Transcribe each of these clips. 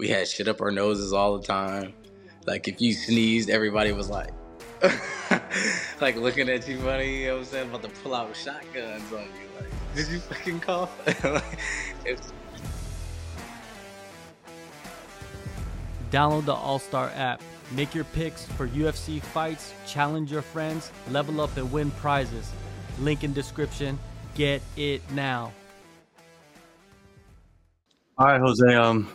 we had shit up our noses all the time. Like if you sneezed, everybody was like, like looking at you funny. You know what I'm saying? About to pull out shotguns on you. Like, did you fucking cough? like, it's Download the All Star app. Make your picks for UFC fights, challenge your friends, level up and win prizes. Link in description. Get it now. All right, Jose. Um,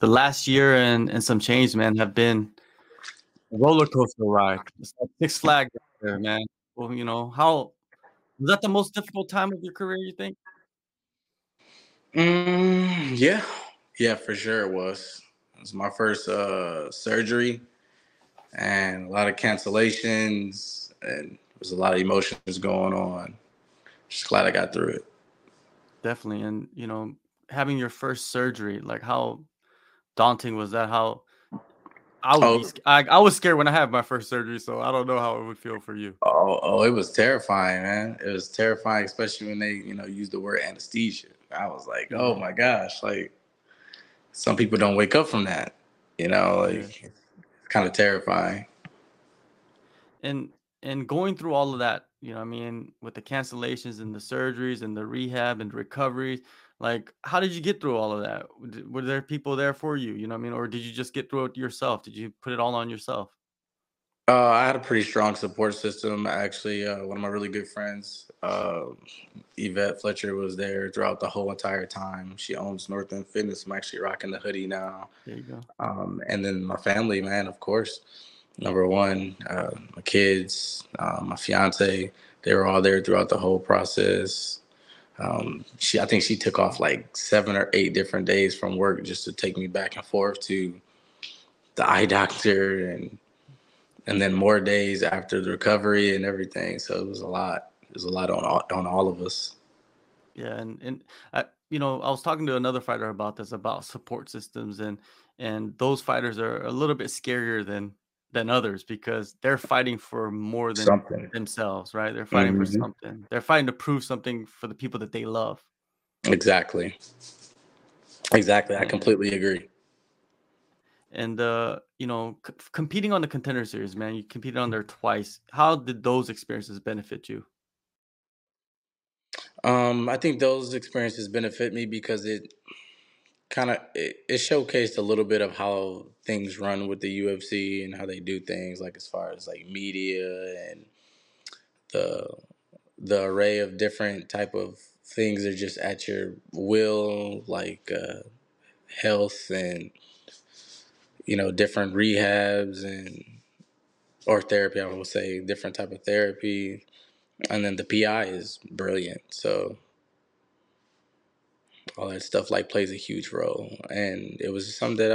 the last year and, and some change, man, have been a roller coaster ride. It's like Six Flags there, man. Well, you know, how was that the most difficult time of your career, you think? Mm, yeah, yeah, for sure it was. It was my first uh, surgery, and a lot of cancellations, and there was a lot of emotions going on. Just glad I got through it. Definitely, and you know, having your first surgery, like how daunting was that? How I Oh, be, I, I was scared when I had my first surgery, so I don't know how it would feel for you. oh, oh, it was terrifying, man. It was terrifying, especially when they, you know, used the word anesthesia. I was like, oh mm-hmm. my gosh, like some people don't wake up from that, you know, yeah. like it's kind of terrifying. And and going through all of that, you know, what I mean, with the cancellations and the surgeries and the rehab and recoveries, like how did you get through all of that? Were there people there for you? You know what I mean? Or did you just get through it yourself? Did you put it all on yourself? Uh, I had a pretty strong support system. Actually, uh, one of my really good friends, uh, Yvette Fletcher, was there throughout the whole entire time. She owns North End Fitness. I'm actually rocking the hoodie now. There you go. Um, and then my family, man, of course. Number one, uh, my kids, uh, my fiance, they were all there throughout the whole process. Um, she, I think she took off like seven or eight different days from work just to take me back and forth to the eye doctor and and then more days after the recovery and everything. So it was a lot. It was a lot on all, on all of us. Yeah, and and I, you know, I was talking to another fighter about this about support systems and and those fighters are a little bit scarier than than others because they're fighting for more than Something. themselves, right? They're fighting for hmm something. They're fighting to prove something for the people that they love. Exactly. Exactly. I completely agree. and uh, you know, c- competing on the contender series, man, you competed on there twice. How did those experiences benefit you? Um, I think those experiences benefit me because it kind of it, it showcased a little bit of how things run with the UFC and how they do things, like as far as like media and the the array of different type of things are just at your will, like uh, health and you know different rehabs and or therapy. I would say different type of therapy, and then the PI is brilliant. So all that stuff like plays a huge role, and it was something that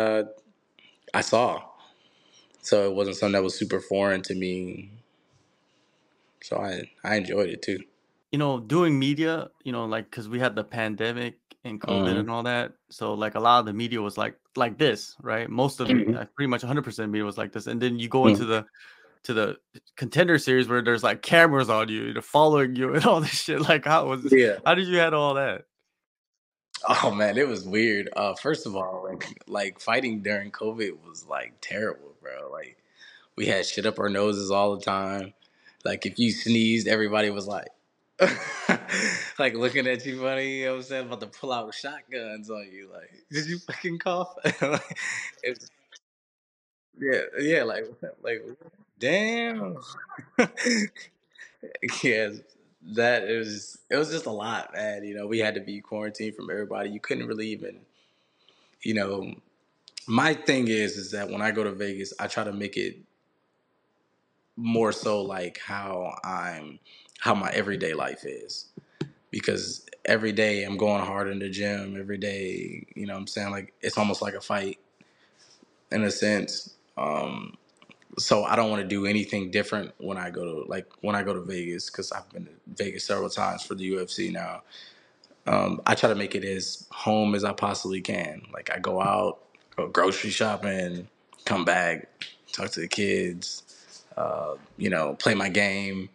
I I saw. So it wasn't something that was super foreign to me. So I I enjoyed it too. you know, doing media, you know, like because we had the pandemic and COVID hmm and all that, so like a lot of the media was like like this, right? Most of me, hmm uh, pretty much 100% media was like this, and then you go into the to the contender series where there's like cameras on you, they're following you and all this shit. Like, how was? Yeah. How did you handle all that? Oh man, it was weird. Uh, first of all, like like fighting during COVID was like terrible, bro. Like we had shit up our noses all the time. Like if you sneezed, everybody was like, like looking at you funny. You know what I'm saying? About to pull out shotguns on you. Like, did you fucking cough? like, it's, yeah, yeah. Like, like, damn. yeah, that it was. It was just a lot, man. You know, we had to be quarantined from everybody. You couldn't really even, you know. My thing is, is that when I go to Vegas, I try to make it more so like how I'm how my everyday life is because every day I'm going hard in the gym every day you know I'm saying like it's almost like a fight in a sense um so I don't want to do anything different when I go to like when I go to Vegas cuz I've been to Vegas several times for the UFC now um I try to make it as home as I possibly can like I go out go grocery shopping come back talk to the kids uh, you know, play my game.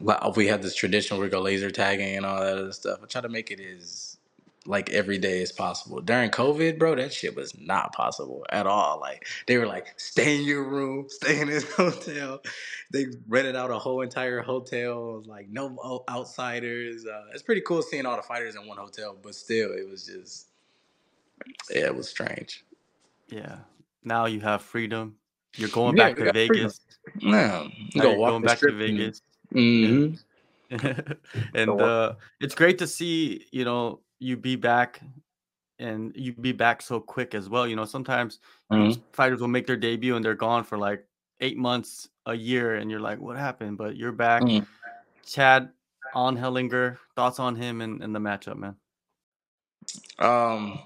Like we have this tradition where we go laser tagging and all that other stuff. I try to make it as like every day as possible. During COVID, bro, that shit was not possible at all. Like they were like, stay in your room, stay in this hotel. They rented out a whole entire hotel, like no outsiders. Uh, it's pretty cool seeing all the fighters in one hotel, but still, it was just, yeah, it was strange. Yeah. Now you have freedom. You're going yeah, back to Vegas. No, go going back to Vegas. Mm-hmm. and uh, it's great to see you know you be back and you be back so quick as well. You know, sometimes mm-hmm. fighters will make their debut and they're gone for like eight months, a year, and you're like, what happened? But you're back. Mm-hmm. Chad Anheliger, thoughts on him and, and the matchup, man. Um,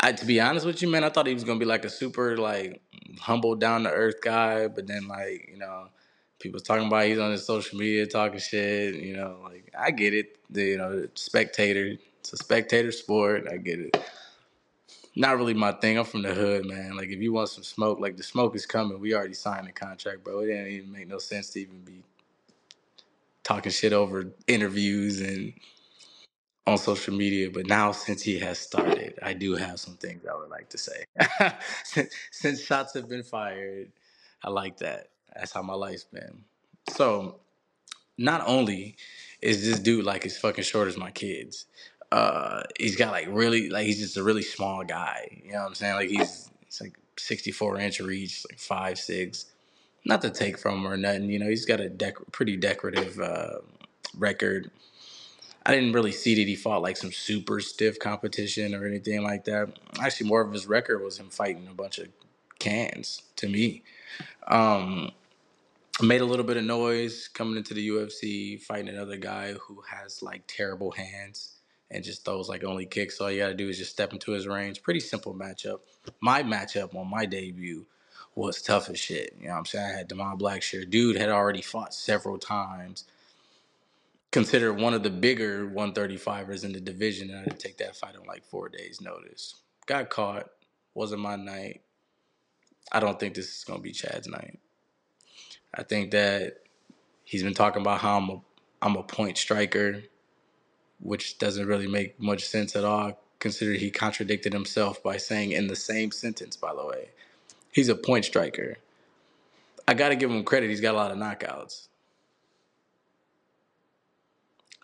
I to be honest with you, man, I thought he was gonna be like a super like humble, down to earth guy, but then like you know, people talking about he's on his social media talking shit. You know, like I get it. The you know, spectator. It's a spectator sport. I get it. Not really my thing. I'm from the hood, man. Like if you want some smoke, like the smoke is coming. We already signed the contract, bro. It didn't even make no sense to even be talking shit over interviews and on social media, but now since he has started, I do have some things I would like to say. since, since shots have been fired, I like that. That's how my life's been. So, not only is this dude like as fucking short as my kids, uh, he's got like really like he's just a really small guy. You know what I'm saying? Like he's he's like 64 inch reach, like five six. Not to take from him or nothing. You know, he's got a dec- pretty decorative uh, record I didn't really see that he fought like some super stiff competition or anything like that. Actually, more of his record was him fighting a bunch of cans to me. Um, made a little bit of noise coming into the UFC, fighting another guy who has like terrible hands and just throws like only kicks. All you got to do is just step into his range. Pretty simple matchup. My matchup on my debut was tough as shit. You know what I'm saying? I had Damon Blackshear. Dude had already fought several times considered one of the bigger 135ers in the division, and I had to take that fight on like four days' notice. Got caught. Wasn't my night. I don't think this is gonna be Chad's night. I think that he's been talking about how I'm a I'm a point striker, which doesn't really make much sense at all. Considering he contradicted himself by saying in the same sentence, by the way, he's a point striker. I got to give him credit. He's got a lot of knockouts.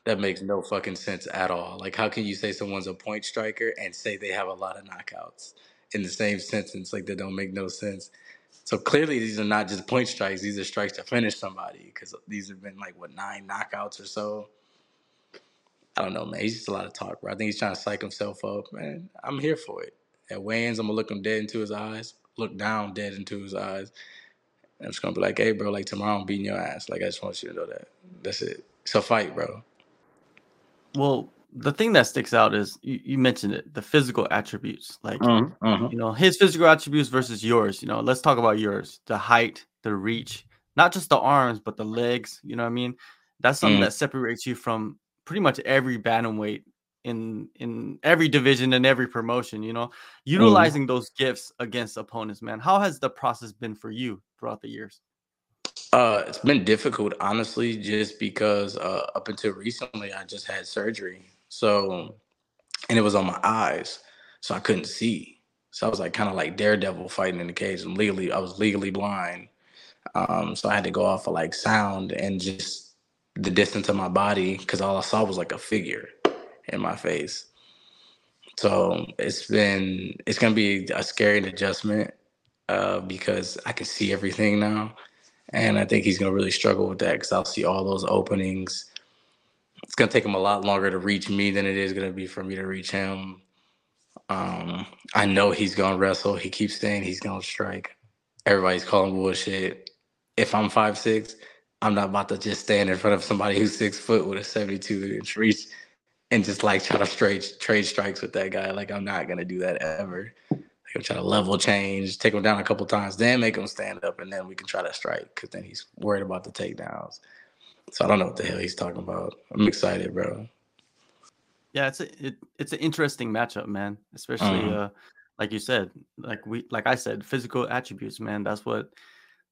That makes no fucking sense at all. Like, how can you say someone's a point striker and say they have a lot of knockouts in the same sentence? Like, that don't make no sense. So clearly, these are not just point strikes; these are strikes to finish somebody. Because these have been like what nine knockouts or so. I don't know, man. He's just a lot of talk, bro. I think he's trying to psych himself up, man. I'm here for it. At weigh-ins, I'm gonna look him dead into his eyes, look down dead into his eyes. I'm just gonna be like, "Hey, bro, like tomorrow I'm beating your ass. Like I just want you to know that. That's it. It's a fight, bro." Well, the thing that sticks out is you, you mentioned it, the physical attributes. Like mm-hmm, mm-hmm. you know, his physical attributes versus yours. You know, let's talk about yours. The height, the reach, not just the arms, but the legs. You know what I mean? That's something mm-hmm. that separates you from pretty much every bantamweight in in every division and every promotion. You know, mm-hmm. utilizing those gifts against opponents, man. How has the process been for you throughout the years? Uh, it's been difficult, honestly, just because uh, up until recently, I just had surgery. So, and it was on my eyes, so I couldn't see. So I was like kind of like Daredevil fighting in the cage. I'm legally, I was legally blind. Um, so I had to go off of like sound and just the distance of my body because all I saw was like a figure in my face. So it's been, it's gonna be a scary adjustment uh, because I can see everything now and I think he's to really struggle with that because I'll see all those openings. It's to take him a lot longer to reach me than it is to be for me to reach him. Um, I know he's to wrestle. He keeps saying he's to strike. Everybody's calling bullshit. If I'm five six, I'm not about to just stand in front of somebody who's six foot with a 72 inch reach and just like try to trade trade strikes with that guy. Like I'm not gonna do that ever. He'll try to level change, take him down a couple times, then make him stand up, and then we can try to strike because then he's worried about the takedowns. So I don't know what the hell he's talking about. I'm excited, bro. Yeah, it's a it, it's an interesting matchup, man. Especially mm-hmm. uh, like you said, like we like I said, physical attributes, man. That's what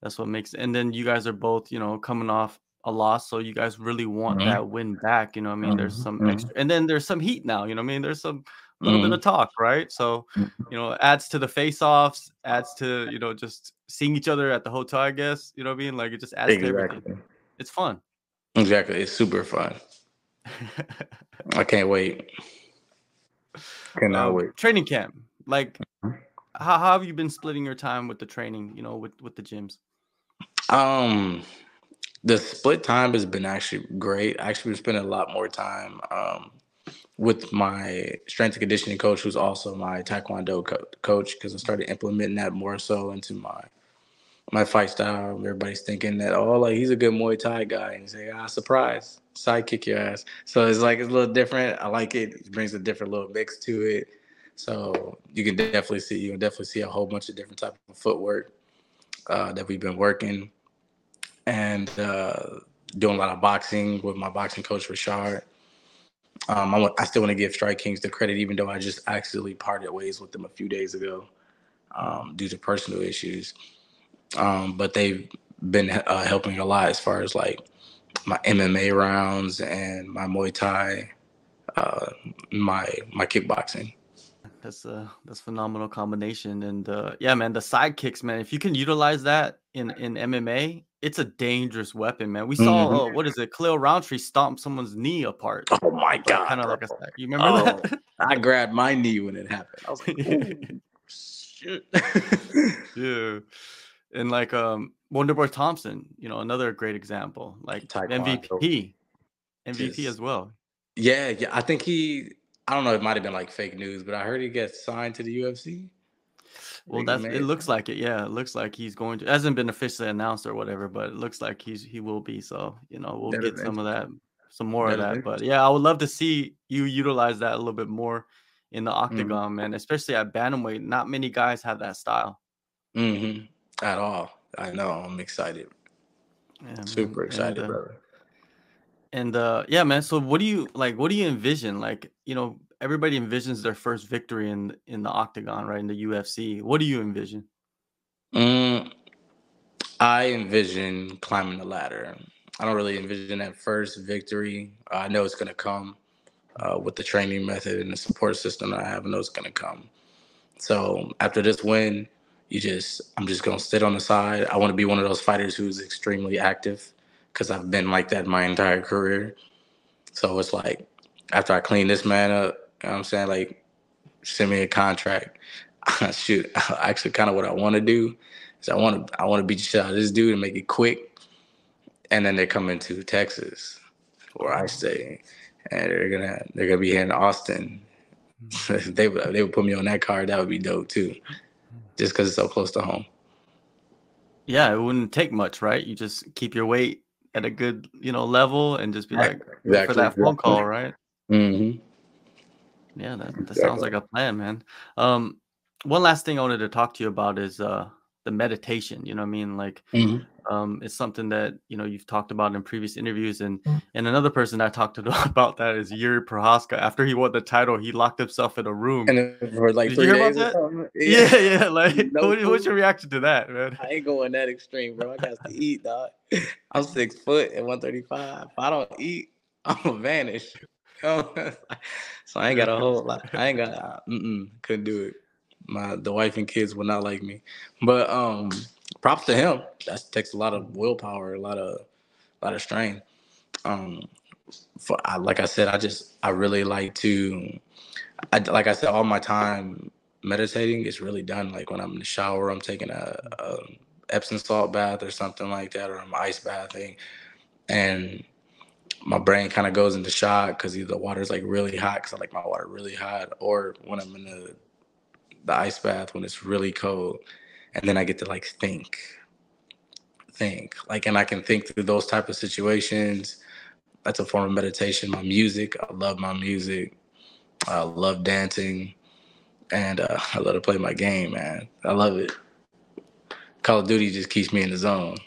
that's what makes. And then you guys are both, you know, coming off a loss, so you guys really want Mhm. that win back. You know, what I mean, there's Mhm, some mhm. extra, and then there's some heat now. You know, what I mean, there's some little bit Mhm. of talk, right? So Mhm. you know, adds to the face-offs, adds to you know just seeing each other at the hotel. I guess you know what I mean. Like it just adds to everything. Exactly. It's fun. Exactly. It's super fun. I can't wait. Cannot Um, wait. training camp, like Mhm. how, how have you been splitting your time with the training? You know, with with the gyms. Um, the split time has been actually great. I actually been spending a lot more time um, with my strength and conditioning coach, who's also my taekwondo co- coach, because I started implementing that more so into my my fight style. Everybody's thinking that oh, like he's a good Muay Thai guy, and you say ah, surprise, side kick your ass. So it's like it's a little different. I like it. It brings a different little mix to it. So you can definitely see you can definitely see a whole bunch of different type of footwork uh, that we've been working and uh, doing a lot of boxing with my boxing coach Rashard. Um, I, I still want to give Strike Kings the credit, even though I just accidentally parted ways with them a few days ago um, due to personal issues. Um, but they've been uh, helping a lot as far as like my MMA rounds and my Muay Thai, uh, my my kickboxing. That's a that's phenomenal combination, and uh, yeah, man, the sidekicks, man. If you can utilize that in in MMA, it's a dangerous weapon, man. We saw Mhm. uh, what is it, Khalil Rountree stomp someone's knee apart, Oh my god! kind of like a. You remember Oh, that? I grabbed my knee when it happened. I was like, "Ooh, shit." yeah, and like um Wonderboy Thompson, you know, another great example, like Taekwondo. MVP, MVP Just- as well. yeah, yeah. I think he. I don't know. It might have been like fake news, but I heard he gets signed to the UFC. Well, that's it. Looks like it. Yeah, it looks like he's going to. Hasn't been officially announced or whatever, but it looks like he's he will be. So you know, we'll That get some of that, some more of That. But yeah, I would love to see you utilize that a little bit more in the Mm-hmm. octagon, man. Especially at bantamweight, not many guys have that style. hmm At all. I know. I'm excited. Yeah, man. Super excited, and, uh, brother. And uh, yeah, man. So what do you like? What do you envision? Like, you know, everybody envisions their first victory in in the octagon, right? In the UFC. What do you envision? Mm, I envision climbing the ladder. I don't really envision that first victory. I know it's going to come uh, with the training method and the support system that I have. I know it's going to come. So after this win, you just I'm just going to sit on the side. I want to be one of those fighters who's extremely active because I've been like that my entire career. So it's like after I clean this man up, you know what I'm saying? Like, send me a contract. Shoot, actually, kind of what I want to do is I want to I want to beat the shit out of this dude and make it quick, and then they're coming to Texas, where I stay, and they're gonna they're gonna be here in Austin. they would they would put me on that card, that would be dope too, just because it's so close to home. Yeah, it wouldn't take much, right? You just keep your weight at a good, you know, level and just be like wait for that phone call, right? hmm Yeah, that, that Exactly. sounds like a plan, man. Um, one last thing I wanted to talk to you about is uh the meditation. You know what I mean? Like hmm um it's something that you know you've talked about in previous interviews and and another person I talked to about that is Jiri Prochazka. After he won the title, he locked himself in a room. And for like Did you three hear about days or that? something. yeah, yeah. Like, No what, what's your reaction to that, man? I ain't going that extreme, bro. I got to eat, dog. I'm six foot and 135. If I don't eat, I'm gonna vanish. so I ain't got a whole lot. I ain't got. uh, couldn't do it. My the wife and kids would not like me. But um, props to him. That takes a lot of willpower, a lot of, a lot of strength. Um, for I, like I said, I just I really like to. I, like I said, all my time meditating is really done like when I'm in the shower, I'm taking a, a Epsom salt bath or something like that, or I'm ice bathing, and my brain kind of goes into shock because either the water's like really hot because I like my water really hot, or when I'm in the the ice bath when it's really cold, and then I get to like think, think like, and I can think through those type of situations. That's a form of meditation. My music, I love my music. I love dancing and uh, I love to play my game, man. I love it. Call of Duty just keeps me in the zone,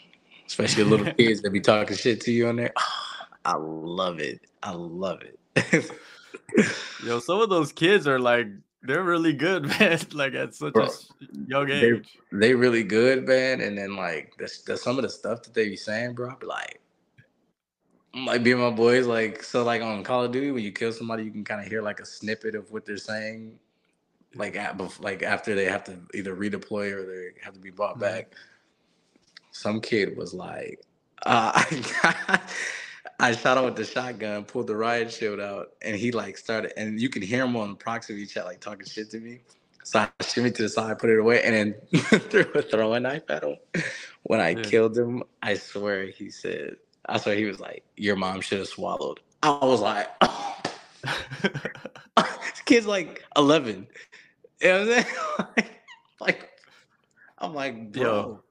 especially the little kids that be talking shit to you on there. I love it. I love it. Yo, some of those kids are like they're really good, man. Like at such Bro, a young they- age. they really good, man. And then like the, the some of the stuff that they be saying, bro, I be like, like being my boys, like so, like on Call of Duty, when you kill somebody, you can kind of hear like a snippet of what they're saying, like at, like after they have to either redeploy or they have to be brought Mhm. back. Some kid was like, uh, I shot him with the shotgun, pulled the riot shield out, and he like started, and you can hear him on the proximity chat like talking shit to me. So I shimmy to the side, put it away, and then threw a throwing knife at him. When I Yeah. killed him, I swear he said, I swear he was like, "Your mom should have swallowed." I was like, this kid's like eleven. You know what I'm saying? like, like, I'm like, bro, Yo.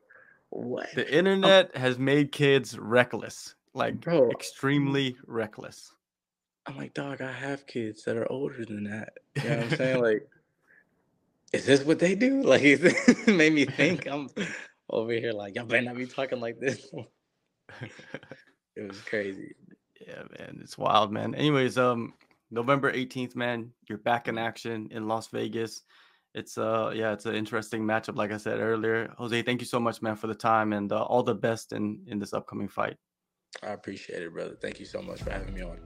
what? the internet has made kids reckless, like Bro, extremely reckless. I'm like, dog, I have kids that are older than that. You know what I'm saying? like, is this what they do? Like, it made me think I'm over here like, y'all better not be talking like this. it was crazy. Yeah, man, it's wild, man. Anyways, um, November 18th, man, you're back in action in Las Vegas. It's uh, yeah, it's an interesting matchup, like I said earlier. Jose, thank you so much, man, for the time and uh, all the best in in this upcoming fight. I appreciate it, brother. Thank you so much for having me on.